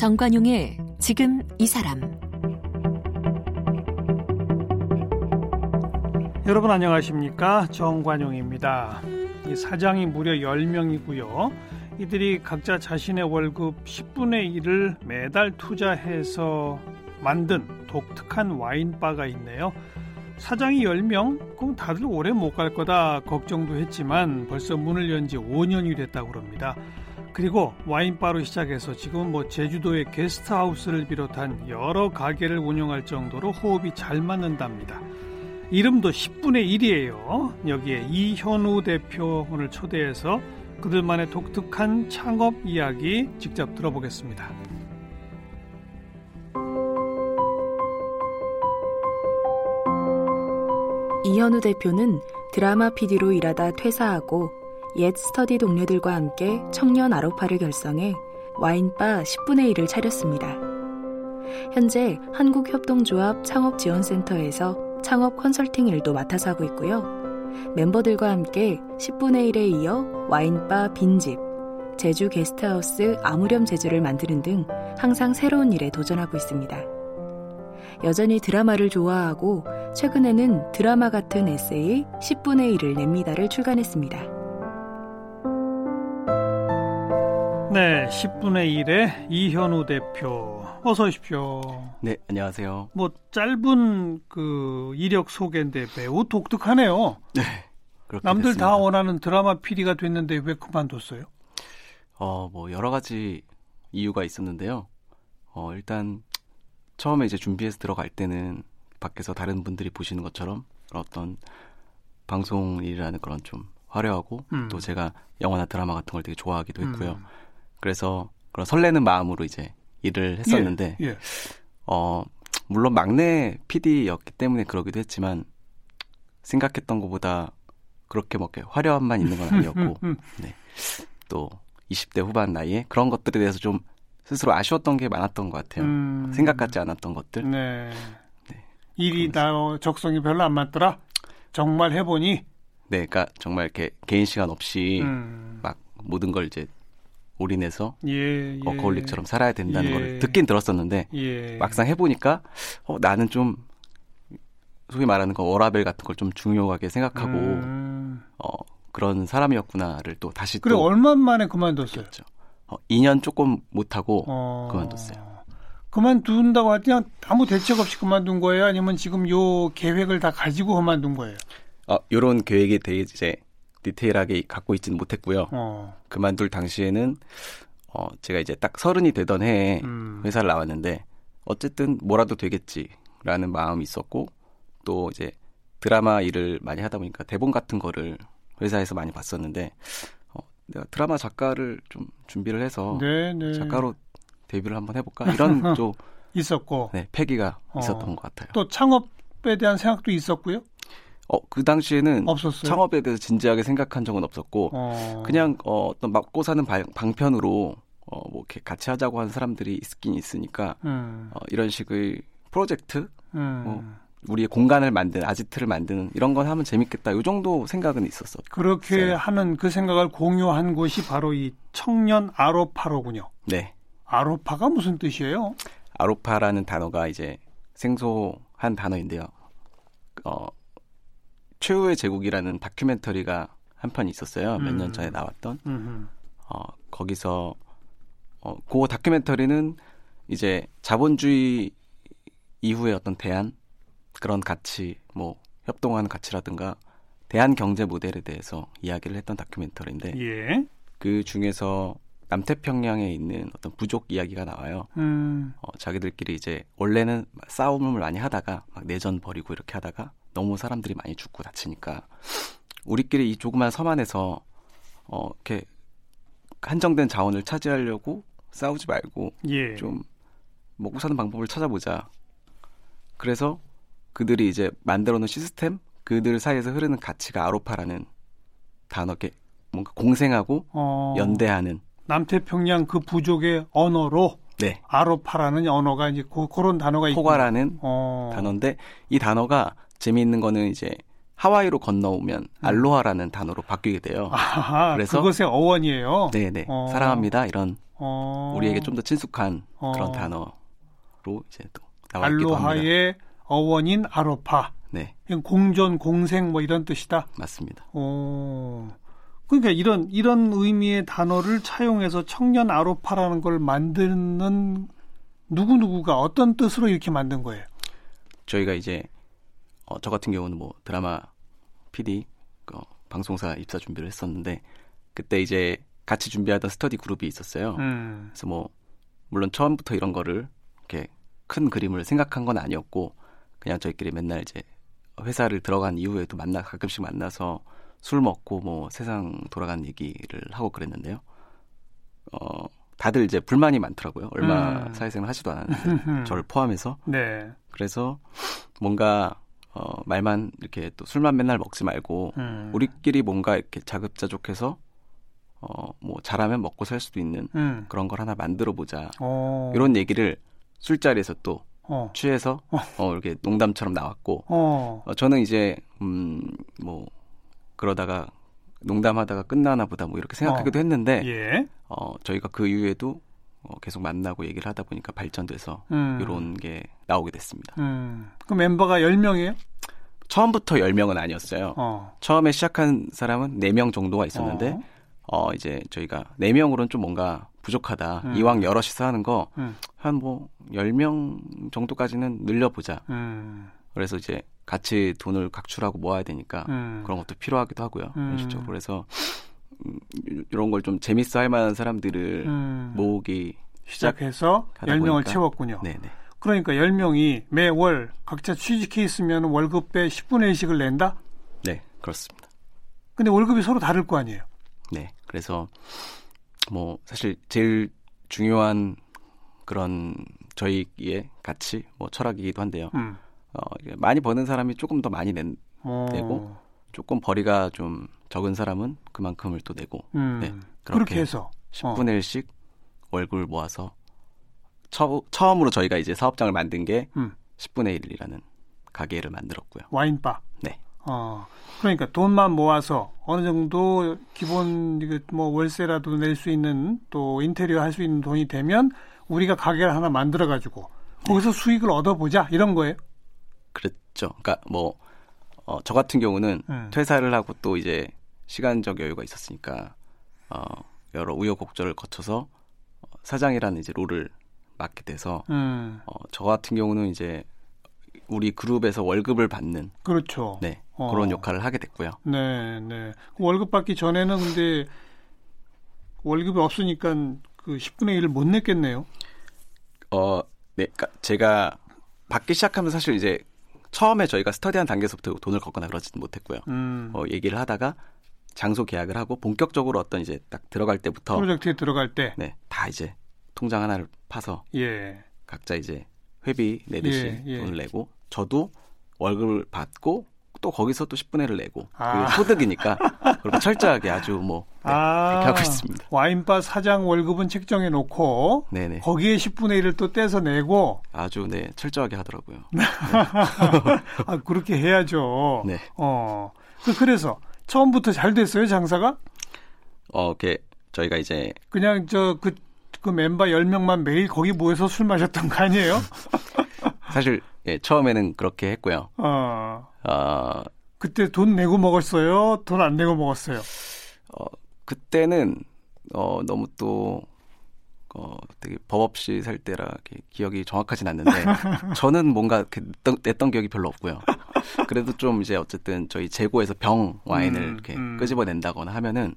정관용의 지금 이 사람 여러분 안녕하십니까 정관용입니다. 이 사장이 무려 10명이고요. 이들이 각자 자신의 월급 10분의 1을 매달 투자해서 만든 독특한 와인바가 있네요. 사장이 10명? 그럼 다들 오래 못 갈 거다 걱정도 했지만 벌써 문을 연 지 5년이 됐다고 그럽니다. 그리고 와인바로 시작해서 지금 뭐 제주도의 게스트하우스를 비롯한 여러 가게를 운영할 정도로 호흡이 잘 맞는답니다. 이름도 10분의 1이에요. 여기에 이현우 대표 오늘 초대해서 그들만의 독특한 창업 이야기 직접 들어보겠습니다. 이현우 대표는 드라마 PD로 일하다 퇴사하고 옛 스터디 동료들과 함께 청년 아로파를 결성해 와인바 10분의 1을 차렸습니다. 현재 한국협동조합 창업지원센터에서 창업 컨설팅 일도 맡아서 하고 있고요. 멤버들과 함께 10분의 1에 이어 와인바 빈집, 제주 게스트하우스 아무렴 제주를 만드는 등 항상 새로운 일에 도전하고 있습니다. 여전히 드라마를 좋아하고 최근에는 드라마 같은 에세이 10분의 1을 냅니다를 출간했습니다. 네, 10분의 1의 이현우 대표. 어서 오십시오. 네, 안녕하세요. 뭐 짧은 그 이력 소개인데 매우 독특하네요. 네. 남들 됐습니다. 다 원하는 드라마 PD가 됐는데 왜 그만뒀어요? 어, 뭐 여러 가지 이유가 있었는데요. 어, 일단 처음에 이제 준비해서 들어갈 때는 밖에서 다른 분들이 보시는 것처럼 어떤 방송 일이라는 그런 좀 화려하고 음. 또 제가 영화나 드라마 같은 걸 되게 좋아하기도 했고요. 음. 그래서 그런 설레는 마음으로 이제 일을 했었는데 예, 예. 어, 물론 막내 PD였기 때문에 그러기도 했지만 생각했던 것보다 그렇게 뭐 이렇게 화려함만 있는 건 아니었고 음, 네. 또 20대 후반 나이에 그런 것들에 대해서 좀 스스로 아쉬웠던 게 많았던 것 같아요. 음. 생각 같지 않았던 것들. 네. 네. 일이 나 적성이 별로 안 맞더라. 정말 해보니 네, 그러니까 정말 이렇게 개인 시간 없이 음. 막 모든 걸 이제 올인해서 예, 예. 워커홀릭처럼 살아야 된다는 예. 걸 듣긴 들었었는데 예. 막상 해보니까 어, 나는 좀 소위 말하는 거 워라벨 같은 걸 좀 중요하게 생각하고 음. 어, 그런 사람이었구나를 또 다시 그래 또 얼마 만에 그만뒀어요? 느꼈죠. 어, 2년 조금 못하고 어. 그만뒀어요. 그만둔다고 할 그냥 아무 대책 없이 그만둔 거예요? 아니면 지금 요 계획을 다 가지고 그만둔 거예요? 어, 요런 계획에 대해 이제 디테일하게 갖고 있지는 못했고요. 어. 그만둘 당시에는 어, 제가 이제 딱 서른이 되던 해에 음. 회사를 나왔는데 어쨌든 뭐라도 되겠지라는 마음이 있었고 또 이제 드라마 일을 많이 하다 보니까 대본 같은 거를 회사에서 많이 봤었는데 어, 내가 드라마 작가를 좀 준비를 해서 네, 네. 작가로 데뷔를 한번 해볼까 이런 좀 있었고 네, 패기가 어. 있었던 것 같아요. 또 창업에 대한 생각도 있었고요? 어, 그 당시에는 없었어요? 창업에 대해서 진지하게 생각한 적은 없었고 어. 그냥 어, 어떤 먹고 사는 방, 방편으로 어, 뭐 이렇게 같이 하자고 하는 사람들이 있긴 있으니까 음. 어, 이런 식의 프로젝트 음. 뭐, 우리의 공간을 만드는 아지트를 만드는 이런 건 하면 재밌겠다. 요 정도 생각은 있었어. 그렇게 있어요. 하는 그 생각을 공유한 곳이 바로 이 청년 아로파로군요. 네. 아로파가 무슨 뜻이에요? 아로파라는 단어가 이제 생소한 단어인데요. 어, 최후의 제국이라는 다큐멘터리가 한편 있었어요. 몇년 음. 전에 나왔던. 음. 어, 거기서 어, 그 다큐멘터리는 이제 자본주의 이후의 어떤 대안 그런 가치, 뭐 협동하는 가치라든가 대한 경제 모델에 대해서 이야기를 했던 다큐멘터리인데 예. 그 중에서 남태평양에 있는 어떤 부족 이야기가 나와요. 음. 어, 자기들끼리 이제 원래는 싸움을 많이 하다가 막 내전 벌이고 이렇게 하다가 너무 사람들이 많이 죽고 다치니까 우리끼리 이 조그만 섬 안에서 어, 이렇게 한정된 자원을 차지하려고 싸우지 말고 예. 좀 먹고 사는 방법을 찾아보자. 그래서 그들이 이제 만들어 놓은 시스템, 그들 사이에서 흐르는 가치가 아로파라는 단어게 뭔가 공생하고 어. 연대하는 남태평양 그 부족의 언어로 네. 아로파라는 언어가 이제 고, 그런 단어가 있고. 포괄하는 어. 단어인데 이 단어가 재미있는 거는 이제 하와이로 건너오면 알로하라는 단어로 바뀌게 돼요. 음. 아하, 그래서- 그것의 어원이에요. 네네. 어. 사랑합니다. 이런 어. 우리에게 좀 더 친숙한 어. 그런 단어로 이제 또 나와 있기도 합니다. 알로하의 어원인 아로파. 네, 공존, 공생 뭐 이런 뜻이다. 맞습니다. 어. 그러니까 이런 이런 의미의 단어를 차용해서 청년 아로파라는 걸 만드는 누구 누구가 어떤 뜻으로 이렇게 만든 거예요? 저희가 이제 어, 저 같은 경우는 뭐 드라마 PD 어, 방송사 입사 준비를 했었는데 그때 이제 같이 준비하던 스터디 그룹이 있었어요. 음. 그래서 뭐 물론 처음부터 이런 거를 이렇게 큰 그림을 생각한 건 아니었고 그냥 저희끼리 맨날 이제 회사를 들어간 이후에도 만나 가끔씩 만나서 술 먹고 뭐 세상 돌아가는 얘기를 하고 그랬는데요. 어 다들 이제 불만이 많더라고요. 얼마 음. 사회생활 하지도 않았는데 저를 포함해서 네. 그래서 뭔가 어 말만 이렇게 또 술만 맨날 먹지 말고 음. 우리끼리 뭔가 이렇게 자급자족해서 어 뭐 잘하면 먹고 살 수도 있는 음. 그런 걸 하나 만들어 보자. 어. 이런 얘기를 술자리에서 또 어. 취해서 어 이렇게 농담처럼 나왔고 어. 어, 저는 이제 음뭐 그러다가 농담하다가 끝나나 보다 뭐 이렇게 생각하기도 했는데 예. 어 저희가 그 이후에도 어, 계속 만나고 얘기를 하다 보니까 발전돼서 음. 이런 게 나오게 됐습니다. 음. 그 멤버가 10명이에요? 처음부터 10명은 아니었어요. 어. 처음에 시작한 사람은 4명 정도가 있었는데 어. 어, 이제 저희가 4명으로는 좀 뭔가 부족하다. 음. 이왕 여럿이서 하는 거 음. 한뭐 10명 정도까지는 늘려보자. 음. 그래서 이제 같이 돈을 각출하고 모아야 되니까 음. 그런 것도 필요하기도 하고요. 음. 현실적으로. 그래서 음, 이런 걸 좀 재밌어 할 만한 사람들을 음. 모으기 시작해서 하다 10명을 보니까. 채웠군요. 네네. 그러니까 10명이 매월 각자 취직해 있으면 월급의 10분의 1씩을 낸다? 네, 그렇습니다. 근데 월급이 서로 다를 거 아니에요? 네. 그래서 뭐 사실 제일 중요한 그런 저희의 가치, 뭐 철학이기도 한데요. 음. 어, 많이 버는 사람이 조금 더 많이 낸, 어. 내고 조금 벌이가 좀 적은 사람은 그만큼을 또 내고 음. 네, 그렇게 그렇게 해서 10분의 1씩 월급을 모아서 처, 처음으로 저희가 이제 사업장을 만든 게 음. 10분의 1이라는 가게를 만들었고요. 와인바. 네. 어. 그러니까 돈만 모아서 어느 정도 기본 뭐 월세라도 낼 수 있는 또 인테리어 할 수 있는 돈이 되면 우리가 가게를 하나 만들어 가지고 거기서 수익을 얻어 보자 이런 거예요. 그렇죠. 그러니까 뭐, 어, 저 같은 경우는 음. 퇴사를 하고 또 이제 시간적 여유가 있었으니까, 어, 여러 우여곡절을 거쳐서 어, 사장이라는 이제 롤을 맡게 돼서, 음. 어, 저 같은 경우는 이제 우리 그룹에서 월급을 받는, 그렇죠. 네, 어. 그런 역할을 하게 됐고요. 네, 네. 그 월급 받기 전에는 근데 월급이 없으니까 그 10분의 1을 못 냈겠네요. 어, 네, 그러니까 제가 받기 시작하면 사실 이제 처음에 저희가 스터디한 단계에서부터 돈을 걷거나 그러지는 못했고요. 음. 어, 얘기를 하다가 장소 계약을 하고 본격적으로 어떤 이제 딱 들어갈 때부터 프로젝트에 들어갈 때. 네, 다 이제 통장 하나를 파서 예. 각자 이제 회비 내듯이 예, 예. 돈을 내고 저도 월급을 받고 또 거기서 또 10분의 1을 내고 아. 소득이니까 그렇게 철저하게 아주 뭐 네, 그렇게 하고 있습니다. 와인바 사장 월급은 책정해 놓고 네네. 거기에 10분의 1을 또 떼서 내고 아주 네 철저하게 하더라고요. 아 그렇게 해야죠. 네. 어. 그- 그래서 처음부터 잘 됐어요, 장사가? 어, 이렇게 저희가 이제 그냥 저그그 멤버 10명만 매일 거기 모여서 술 마셨던 거 아니에요? 사실 예, 처음에는 그렇게 했고요. 어. 어, 그때 돈 내고 먹었어요? 돈 안 내고 먹었어요? 어, 그때는 어, 너무 또 어, 되게 법 없이 살 때라 이렇게 기억이 정확하진 않는데 저는 뭔가 이렇게 냈던, 냈던 기억이 별로 없고요. 그래도 좀 이제 어쨌든 저희 재고에서 병 와인을 음, 이렇게 음. 끄집어낸다거나 하면은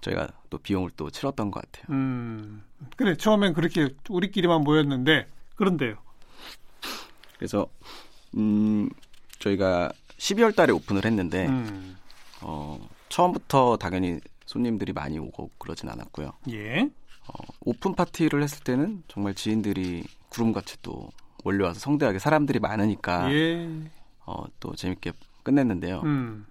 저희가 또 비용을 또 치렀던 것 같아요. 음. 그래, 처음엔 그렇게 우리끼리만 모였는데 그런데요. 그래서 음, 저희가 12월 달에 오픈을 했는데 음. 어, 처음부터 당연히 손님들이 많이 오고 그러진 않았고요. 예. 어, 오픈 파티를 했을 때는 정말 지인들이 구름같이 또 몰려와서 성대하게 사람들이 많으니까 예. 어, 또 재밌게 끝냈는데요. 음.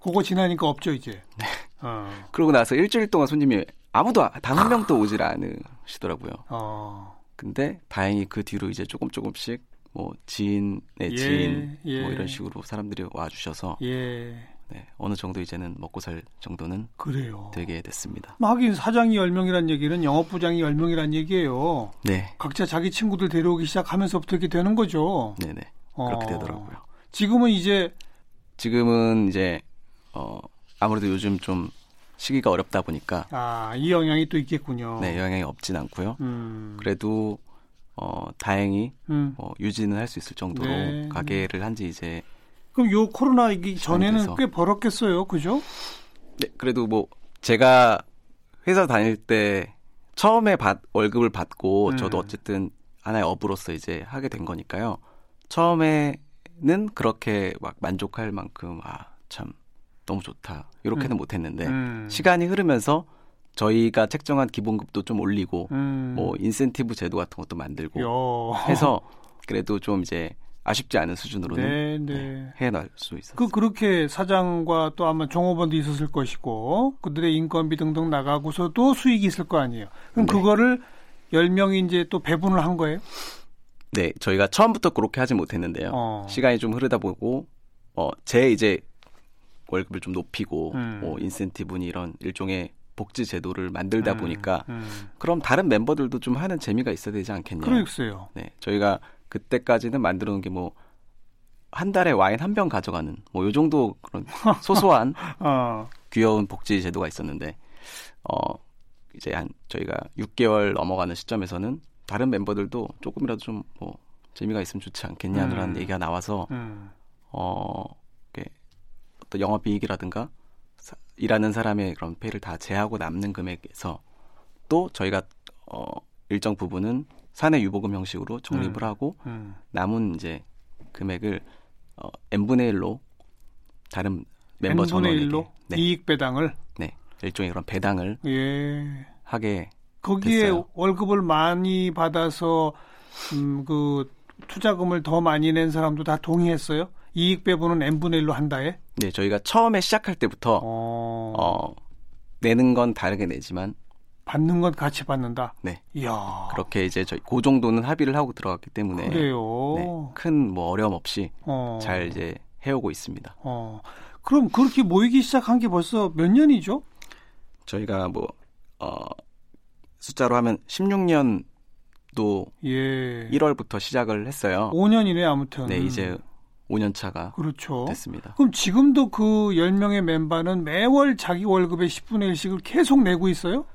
그거 지나니까 없죠, 이제. 어. 그러고 나서 일주일 동안 손님이 아무도 단 한 명도 오질 않으시더라고요. 어. 근데 다행히 그 뒤로 이제 조금 조금씩 뭐 지인의 예, 지인 예. 뭐 이런 식으로 사람들이 와주셔서 예. 네, 어느 정도 이제는 먹고 살 정도는 그래요. 되게 됐습니다. 뭐 하긴 사장이 10명이란 얘기는 영업부장이 10명이란 얘기예요. 네, 각자 자기 친구들 데려오기 시작하면서부터 이렇게 되는 거죠. 네네 그렇게 어. 되더라고요. 지금은 이제 지금은 이제 어 아무래도 요즘 좀 시기가 어렵다 보니까 아, 이 영향이 또 있겠군요. 네 영향이 없진 않고요. 음. 그래도 어 다행히 음. 뭐 유지는 할 수 있을 정도로 네. 가게를 한 지 이제 그럼 요 코로나 이기 전에는 돼서. 꽤 벌었겠어요. 그죠? 네, 그래도 뭐 제가 회사 다닐 때 처음에 받, 월급을 받고 음. 저도 어쨌든 하나의 업으로서 이제 하게 된 거니까요. 처음에는 그렇게 막 만족할 만큼 아 참 너무 좋다 이렇게는 음. 못했는데 음. 시간이 흐르면서 저희가 책정한 기본급도 좀 올리고 음. 뭐 인센티브 제도 같은 것도 만들고 요. 해서 그래도 좀 이제 아쉽지 않은 수준으로는 네, 네. 해낼 수 있었어요. 그 그렇게 사장과 또 아마 종업원도 있었을 것이고 그들의 인건비 등등 나가고서도 수익이 있을 거 아니에요. 그럼 네. 그거를 10명이 이제 또 배분을 한 거예요? 네, 저희가 처음부터 그렇게 하지 못했는데요. 어. 시간이 좀 흐르다 보고 어, 제 이제 월급을 좀 높이고 음. 뭐 인센티브니 이런 일종의 복지 제도를 만들다 음, 보니까 음. 그럼 다른 member들도 좀 하는 재미가 있어야 되지 않겠냐. 그러겠어요. 네, 저희가 그때까지는 만들어 놓은 게 뭐 한 달에 와인 한 병 가져가는 뭐 요 정도 그런 소소한 어. 귀여운 복지 제도가 있었는데 어 이제 한 저희가 6개월 넘어가는 시점에서는 다른 멤버들도 조금이라도 좀 뭐 재미가 있으면 좋지 않겠냐는 음. 얘기가 나와서 음. 어 이렇게 어떤 영업 이익이라든가 사- 일하는 사람의 그런 페이를 다 제하고 남는 금액에서 또 저희가 어 일정 부분은 사내 유보금 형식으로 적립을 음. 하고 음. 남은 이제 금액을 어 n분의 1로 다른 멤버 전원에게 1로 네, 이익 배당을 네 일종의 그런 배당을 예. 하게 거기에 됐어요. 월급을 많이 받아서 음, 그 투자금을 더 많이 낸 사람도 다 동의했어요. 이익 배분은 n분의 1로 한 다에. 네 저희가 처음에 시작할 때부터 어. 어 내는 건 다르게 내지만 받는 건 같이 받는다. 네 이야. 그렇게 이제 저희 그 정도는 합의를 하고 들어갔기 때문에 그래요. 네, 큰뭐 어려움 없이 어. 잘 이제 해오고 있습니다. 어. 그럼 그렇게 모이기 시작한 게 벌써 몇 년이죠? 저희가 뭐 어, 숫자로 하면 16년도 예. 1월부터 시작을 했어요. 5년이네 아무튼. 네, 이제 5년 차가 그렇죠. 됐습니다. 그럼 지금도 그 10명의 멤버는 매월 자기 월급의 10분의 1씩을 계속 내고 있어요?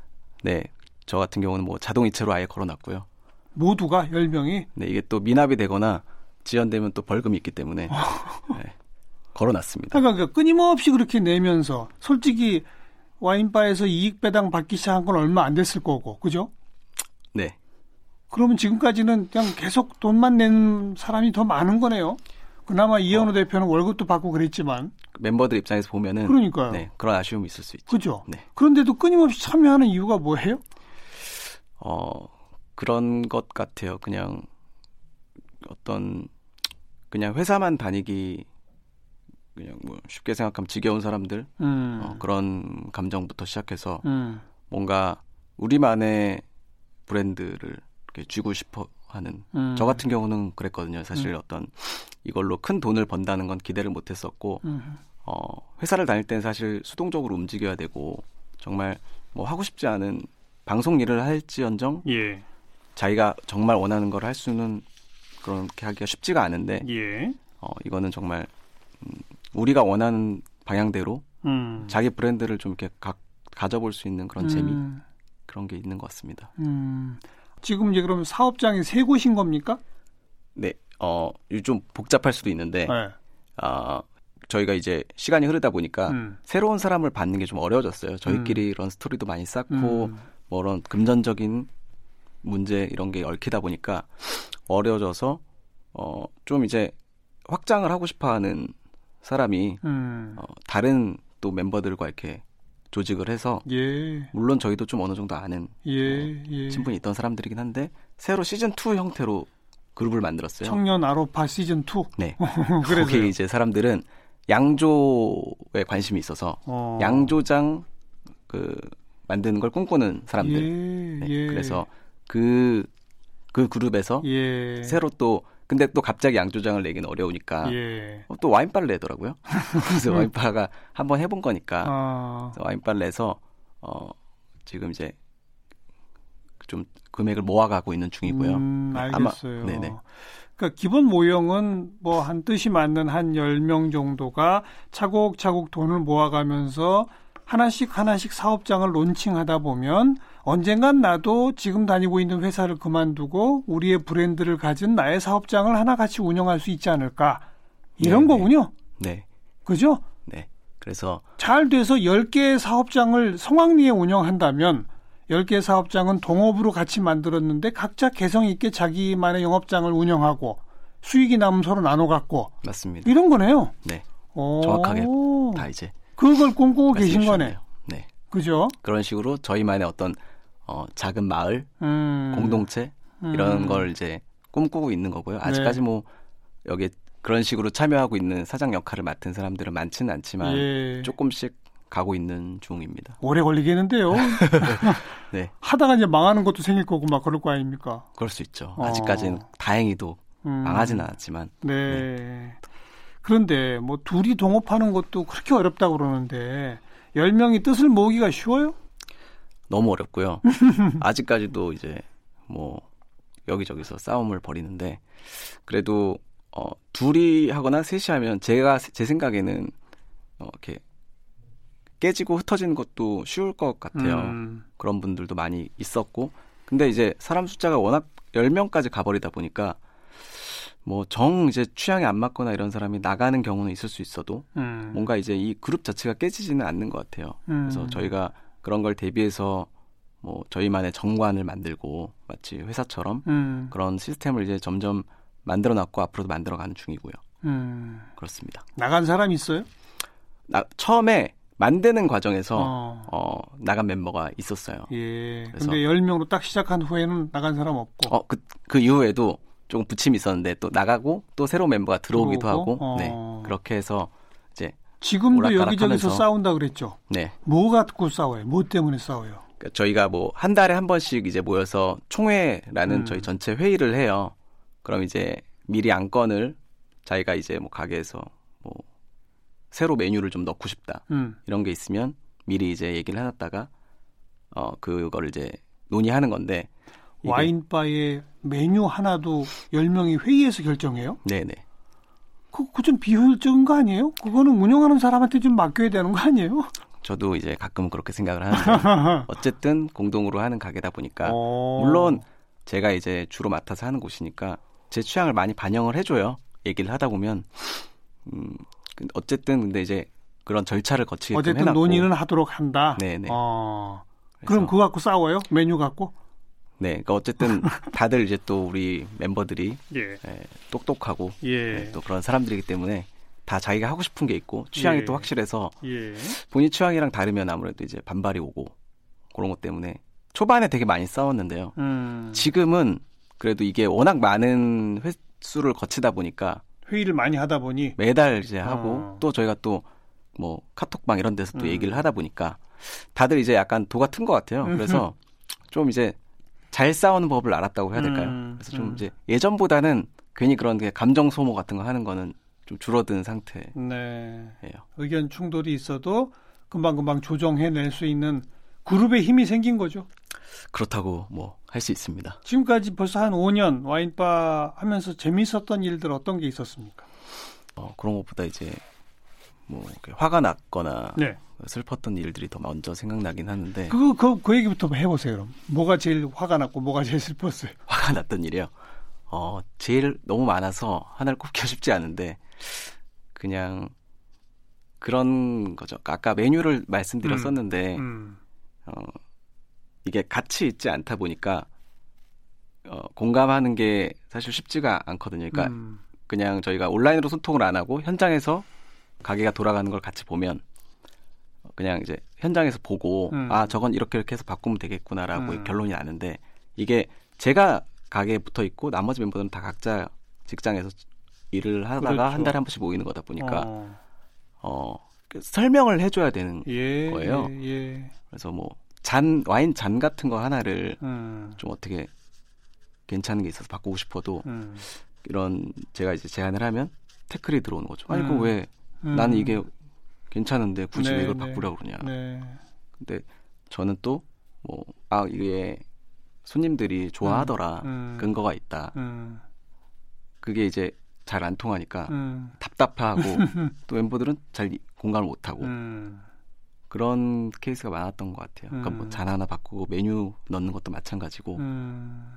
네, 저 같은 경우는 뭐 자동이체로 아예 걸어놨고요. 모두가 10명이? 네, 이게 또 미납이 되거나 지연되면 또 벌금이 있기 때문에 네, 걸어놨습니다. 그러니까 그 끊임없이 그렇게 내면서 솔직히 와인바에서 이익 배당 받기 시작한 건 얼마 안 됐을 거고, 그죠? 네, 그러면 지금까지는 그냥 계속 돈만 낸 사람이 더 많은 거네요. 그나마 어. 이현우 대표는 월급도 받고 그랬지만, 멤버들 입장에서 보면은 그러니까요. 네, 그런 아쉬움이 있을 수 있죠. 그죠? 네. 그런데도 끊임없이 참여하는 이유가 뭐예요? 어, 그런 것 같아요. 그냥 어떤 그냥 회사만 다니기 그냥 뭐 쉽게 생각하면 지겨운 사람들 음, 어, 그런 감정부터 시작해서 음, 뭔가 우리만의 브랜드를 이렇게 쥐고 싶어 하는 음. 저 같은 경우는 그랬거든요. 사실 음. 어떤 이걸로 큰 돈을 번다는 건 기대를 못 했었고 음, 어, 회사를 다닐 때는 사실 수동적으로 움직여야 되고 정말 뭐 하고 싶지 않은 방송 일을 할지언정 예, 자기가 정말 원하는 걸 할 수는 그렇게 하기가 쉽지가 않은데 예, 어, 이거는 정말 음, 우리가 원하는 방향대로 음. 자기 브랜드를 좀 이렇게 가, 가져볼 수 있는 그런 재미 음, 그런 게 있는 것 같습니다. 음. 지금 이제 그럼 사업장이 세 곳인 겁니까? 네, 어, 이좀 복잡할 수도 있는데 네. 아, 저희가 이제 시간이 흐르다 보니까 음. 새로운 사람을 받는 게 좀 어려워졌어요. 저희끼리 이런 스토리도 많이 쌓고 음. 뭐 이런 금전적인 문제 이런 게 얽히다 보니까 어려워져서 어, 좀 이제 확장을 하고 싶어 하는 사람이 음. 어, 다른 또 멤버들과 이렇게 조직을 해서 예, 물론 저희도 좀 어느 정도 아는 예, 예. 친분이 있던 사람들이긴 한데 새로 시즌 2 형태로 그룹을 만들었어요. 청년 아로파 시즌 2. 네. 그래서요. 거기 이제 사람들은 양조에 관심이 있어서 어. 양조장 그 만드는 걸 꿈꾸는 사람들. 예, 네, 예. 그래서 그그 그룹에서 예. 새로 또 근데 또 갑자기 양조장을 내기는 어려우니까 예. 어, 또 와인바를 내더라고요. 그래서 와인바가 한번 해본 거니까 아, 와인바를 내서 어 지금 이제 좀 금액을 모아가고 있는 중이고요. 음, 네, 아마- 알겠어요. 네네. 그러니까 기본 모형은 뭐 한 뜻이 맞는 한 10명 정도가 차곡차곡 돈을 모아가면서 하나씩 하나씩 사업장을 론칭하다 보면 언젠간 나도 지금 다니고 있는 회사를 그만두고 우리의 브랜드를 가진 나의 사업장을 하나 같이 운영할 수 있지 않을까. 이런 네네. 거군요. 네, 그죠? 네. 그래서 잘 돼서 10개의 사업장을 성황리에 운영한다면 10개의 사업장은 동업으로 같이 만들었는데 각자 개성 있게 자기만의 영업장을 운영하고 수익이 남으면 서로 나눠 갖고 맞습니다. 이런 거네요. 네, 오, 정확하게 다 이제 그걸 꿈꾸고 계신 말씀해 거네. 주셨네요. 네, 그죠? 그런 식으로 저희만의 어떤 어, 작은 마을 음. 공동체 이런 음. 걸 이제 꿈꾸고 있는 거고요. 네. 아직까지 뭐 여기 그런 식으로 참여하고 있는 사장 역할을 맡은 사람들은 많지는 않지만 예. 조금씩 가고 있는 중입니다. 오래 걸리겠는데요. 네, 하다가 이제 망하는 것도 생길 거고 막 그럴 거 아닙니까? 그럴 수 있죠. 어. 아직까지는 다행히도 음. 망하진 않았지만 네. 그런데 뭐 둘이 동업하는 것도 그렇게 어렵다고 그러는데 10명이 뜻을 모으기가 쉬워요? 너무 어렵고요. 아직까지도 이제 뭐 여기저기서 싸움을 벌이는데 그래도 어 둘이 하거나 셋이 하면 제가 제 생각에는 어 이렇게 깨지고 흩어지는 것도 쉬울 것 같아요. 음. 그런 분들도 많이 있었고 근데 이제 사람 숫자가 워낙 10명까지 가버리다 보니까 뭐 정 이제 취향이 안 맞거나 이런 사람이 나가는 경우는 있을 수 있어도 음. 뭔가 이제 이 그룹 자체가 깨지지는 않는 것 같아요. 음. 그래서 저희가 그런 걸 대비해서 뭐 저희만의 정관을 만들고 마치 회사처럼 음. 그런 시스템을 이제 점점 만들어 놨고 앞으로도 만들어 가는 중이고요. 음. 그렇습니다. 나간 사람 있어요? 나, 처음에 만드는 과정에서 어. 어, 나간 멤버가 있었어요. 예. 그래서- 근데 10명으로 딱 시작한 후에는 나간 사람 없고. 어, 그, 그 이후에도 조금 부침이 있었는데 또 나가고 또 새로운 멤버가 들어오기도 들어오고? 하고 어. 네. 그렇게 해서 지금도 여기저기서. 싸운다 그랬죠. 네. 뭐 갖고 싸워요? 뭐 때문에 싸워요? 그러니까 저희가 뭐 한 달에 한 번씩 이제 모여서 총회라는 음. 저희 전체 회의를 해요. 그럼 이제 미리 안건을 자기가 이제 뭐 가게에서 뭐 새로 메뉴를 좀 넣고 싶다 음. 이런 게 있으면 미리 이제 얘기를 해놨다가 어 그거를 이제 논의하는 건데 와인바의 메뉴 하나도 10명이 회의에서 결정해요? 네네 그, 그좀 비효율적인 거 아니에요? 그거는 운영하는 사람한테 좀 맡겨야 되는 거 아니에요? 저도 이제 가끔 그렇게 생각을 하는데 어쨌든 공동으로 하는 가게다 보니까 어. 물론 제가 이제 주로 맡아서 하는 곳이니까 제 취향을 많이 반영을 해줘요. 얘기를 하다 보면 음 근데 어쨌든 근데 이제 그런 절차를 거치게끔 어쨌든 해놨고 논의는 하도록 한다. 네네. 어. 그럼 그거 갖고 싸워요? 메뉴 갖고? 네, 그러니까 어쨌든 다들 이제 또 우리 멤버들이 예. 예, 똑똑하고 예. 네, 또 그런 사람들이기 때문에 다 자기가 하고 싶은 게 있고 취향이 예. 또 확실해서 예. 본인 취향이랑 다르면 아무래도 이제 반발이 오고 그런 것 때문에 초반에 되게 많이 싸웠는데요. 음. 지금은 그래도 이게 워낙 많은 횟수를 거치다 보니까 회의를 많이 하다 보니 매달 이제 하고 어. 또 저희가 또 뭐 카톡방 이런 데서 또 음. 얘기를 하다 보니까 다들 이제 약간 도가 튼 것 같아요. 그래서 좀 이제 잘 싸우는 법을 알았다고 해야 될까요? 음, 그래서 좀 음. 이제 예전보다는 괜히 그런 게 감정 소모 같은 거 하는 거는 좀 줄어든 상태예요. 네. 의견 충돌이 있어도 금방 금방 조정해낼 수 있는 그룹의 힘이 생긴 거죠. 그렇다고 뭐 할 수 있습니다. 지금까지 벌써 한 5년 와인바 하면서 재밌었던 일들 어떤 게 있었습니까? 어, 그런 것보다 이제 뭐 화가 났거나 네. 슬펐던 일들이 더 먼저 생각나긴 하는데 그거 그, 그 얘기부터 해보세요. 그럼 뭐가 제일 화가 났고 뭐가 제일 슬펐어요? 화가 났던 일이요. 어, 제일 너무 많아서 하나를 꼽기가 쉽지 않은데 그냥 그런 거죠. 아까 메뉴를 말씀드렸었는데 음. 어, 이게 같이 있지 않다 보니까 어, 공감하는 게 사실 쉽지가 않거든요. 그러니까 음. 그냥 저희가 온라인으로 소통을 안 하고 현장에서 가게가 돌아가는 걸 같이 보면 그냥 이제 현장에서 보고 음. 아 저건 이렇게 이렇게 해서 바꾸면 되겠구나라고 음. 결론이 나는데 이게 제가 가게에 붙어 있고 나머지 멤버들은 다 각자 직장에서 일을 하다가 그렇죠. 한 달에 한 번씩 모이는 거다 보니까 어. 어, 그 설명을 해줘야 되는 예, 거예요. 예, 예. 그래서 뭐 잔 와인 잔 같은 거 하나를 음. 좀 어떻게 괜찮은 게 있어서 바꾸고 싶어도 음. 이런 제가 이제 제안을 하면 태클이 들어오는 거죠. 아니 음. 왜 음. 나는 이게 괜찮은데 굳이 네, 왜 이걸 네. 바꾸라고 그러냐. 네. 근데 저는 또 뭐 아 이게 손님들이 좋아하더라. 음. 근거가 있다. 음. 그게 이제 잘 안 통하니까 음. 답답해하고 또 멤버들은 잘 이- 공감을 못하고 음. 그런 케이스가 많았던 것 같아요. 그러니까 뭐 음. 잔 하나 바꾸고 메뉴 넣는 것도 마찬가지고 음.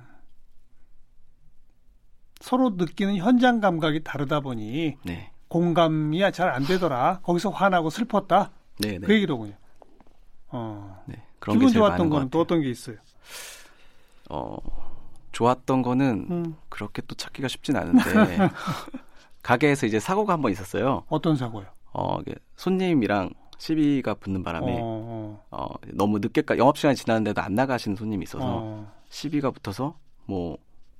서로 느끼는 현장 감각이 다르다 보니 네, 공감이 잘 안 되더라. 거기서 화나고 슬펐다. 네, 네. 그 얘기로군요. 어. 네. 그런 게 기분 좋았던 거는 또. 어떤 게 있어요? 어, 좋았던 거는 음. 그렇게 또 찾기가 쉽진 않은데 가게에서 이제 사고가 한 번 있었어요. 어떤 사고요? 어, 손님이랑 시비가 붙는 바람에 어, 어, 너무 늦게까지 영업 시간이 지났는데도 안 나가시는 손님이 어, 있어서 어, 시비가 붙어서 뭐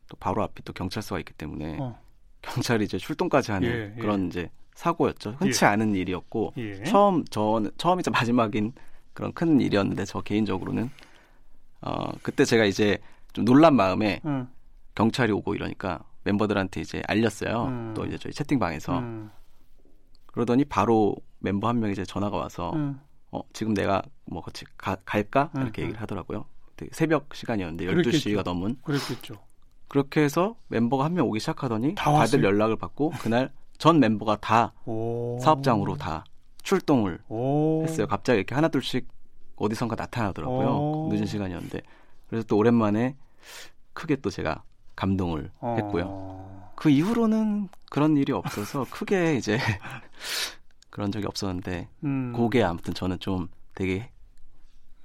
또 바로 앞이 또 경찰서가 있기 때문에 어. 경찰이 이제 출동까지 하는 예, 예. 그런 이제 사고였죠. 흔치 예. 않은 일이었고 예. 처음 저는 처음이자 마지막인 그런 큰 일이었는데 저 개인적으로는 어 그때 제가 이제 좀 놀란 마음에 음, 경찰이 오고 이러니까 멤버들한테 이제 알렸어요. 음. 또 이제 저희 채팅방에서 음, 그러더니 바로 멤버 한 명이 이제 전화가 와서 음. 어 지금 내가 뭐 같이 가- 갈까 음, 이렇게 음. 얘기를 하더라고요. 새벽 시간이었는데 그랬겠죠. 12시가 넘은 그랬겠죠. 그렇게 해서 멤버가 한 명 오기 시작하더니 다 다들 왔어요? 연락을 받고 그날 전 멤버가 다 오. 사업장으로 다 출동을 오. 했어요. 갑자기 이렇게 하나둘씩 어디선가 나타나더라고요. 오. 늦은 시간이었는데 그래서 또 오랜만에 크게 또 제가 감동을 어. 했고요. 그 이후로는 그런 일이 없어서 크게 이제 그런 적이 없었는데 음. 그게 아무튼 저는 좀 되게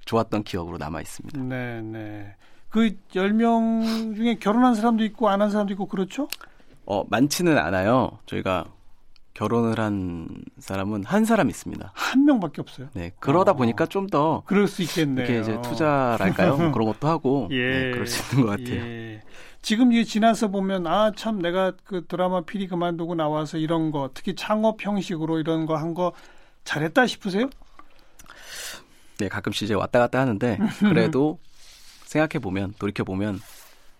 좋았던 기억으로 남아 있습니다. 네, 네. 그 10명 중에 결혼한 사람도 있고 안 한 사람도 있고 그렇죠? 어 많지는 않아요. 저희가 결혼을 한 사람은 한 사람 있습니다. 한 명밖에 없어요. 네 그러다 어. 보니까 좀 더 그럴 수 있겠네요. 이렇게 이제 투자랄까요? 뭐 그런 것도 하고 예. 네, 그럴 수 있는 것 같아요. 예. 지금 이게 지나서 보면 아 참 내가 그 드라마 PD 그만두고 나와서 이런 거 특히 창업 형식으로 이런 거한거 잘했다 싶으세요? 네, 가끔씩 이제 왔다 갔다 하는데 그래도 생각해 보면 돌이켜 보면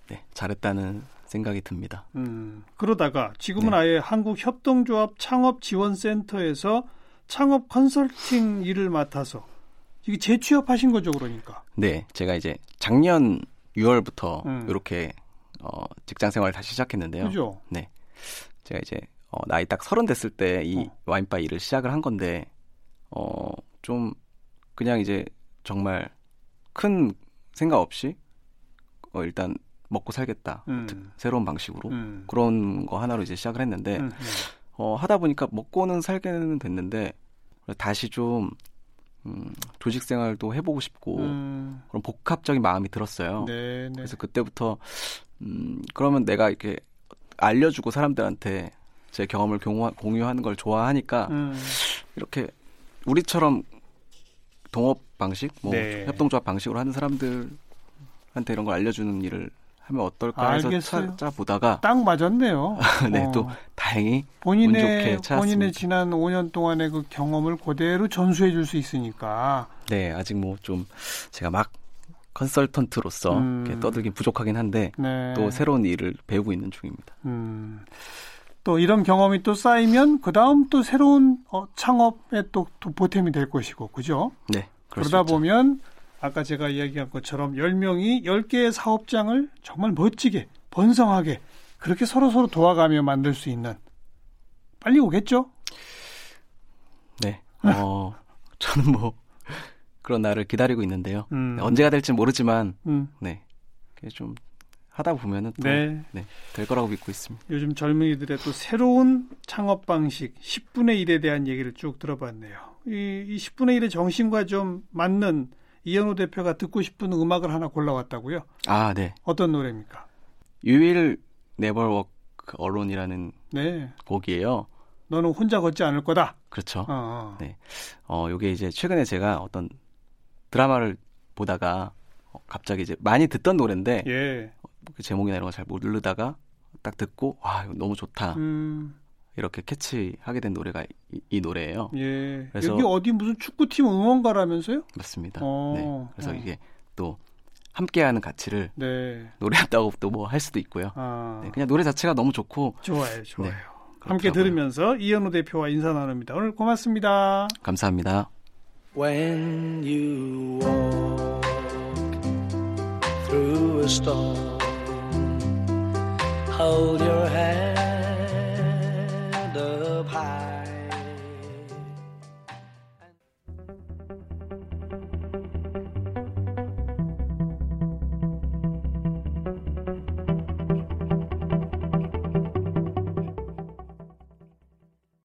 네, 잘했다는 생각이 듭니다. 음, 그러다가 지금은 네. 아예 한국협동조합 창업지원센터에서 창업 컨설팅 일을 맡아서 이게 재취업하신 거죠, 그러니까. 네, 제가 이제 작년 6월부터 음. 이렇게 어, 직장 생활을 다시 시작했는데요. 그죠? 네, 제가 이제 어, 나이 딱 서른 됐을 때이 어. 와인바 일을 시작을 한 건데 어, 좀 그냥 이제 정말 큰 생각 없이 어, 일단 먹고 살겠다. 음. 특- 새로운 방식으로 음. 그런 거 하나로 이제 시작을 했는데 음, 어, 하다 보니까 먹고는 살게는 됐는데 다시 좀 음, 조직 생활도 해보고 싶고 음. 그런 복합적인 마음이 들었어요. 네, 네. 그래서 그때부터 음, 그러면 내가 이렇게 알려주고 사람들한테 제 경험을 공유, 공유하는 걸 좋아하니까 음. 이렇게 우리처럼 동업 방식, 뭐 네. 협동조합 방식으로 하는 사람들한테 이런 걸 알려주는 일을 하면 어떨까 해서 알겠어요. 찾아 보다가 딱 맞았네요. 네, 어. 또 다행히 본인의. 본인의 지난 5년 동안의 그 경험을 그대로 전수해 줄 수 있으니까. 네 아직 뭐 좀 제가 막 컨설턴트로서 음. 이렇게 떠들긴 부족하긴 한데 네. 또 새로운 일을 배우고 있는 중입니다. 음. 또 이런 경험이 또 쌓이면 그 다음 또 새로운 어, 창업에 또, 또 보탬이 될 것이고, 그죠? 네 그러다. 보면 아까 제가 이야기한 것처럼 10명이 10개의 사업장을 정말 멋지게, 번성하게 그렇게 서로서로 도와가며 만들 수 있는 빨리 오겠죠? 네 어, 저는 뭐 그런 날을 기다리고 있는데요. 음. 네, 언제가 될지 모르지만 음. 네 좀 하다 보면은 또 네. 네, 될 거라고 믿고 있습니다. 요즘 젊은이들의 또 새로운 창업 방식 10분의 1에 대한 얘기를 쭉 들어봤네요. 이, 이 10분의 1의 정신과 좀 맞는 이현우 대표가 듣고 싶은 음악을 하나 골라왔다고요. 아 네. 어떤 노래입니까? You'll Never Walk Alone이라는 네. 곡이에요. 너는 혼자 걷지 않을 거다. 그렇죠. 어, 어. 네. 어, 요게 이제 최근에 제가 어떤 드라마를 보다가 어, 갑자기 이제 많이 듣던 노래인데 예. 그 제목이나 이런 거 잘 모르다가 딱 듣고 와 이거 너무 좋다 음, 이렇게 캐치하게 된 노래가 이, 이 노래예요. 예. 그래서- 여기 어디 무슨 축구팀 응원가라면서요? 맞습니다. 어, 네. 그래서 어. 이게 또 함께하는 가치를 네. 노래한다고 또 뭐 할 수도 있고요. 아, 네, 그냥 노래 자체가 너무 좋고 좋아요, 좋아요. 네, 함께. 들으면서 이현우 대표와 인사 나눕니다. 오늘 고맙습니다. 감사합니다. When you walk through a storm, hold your hand.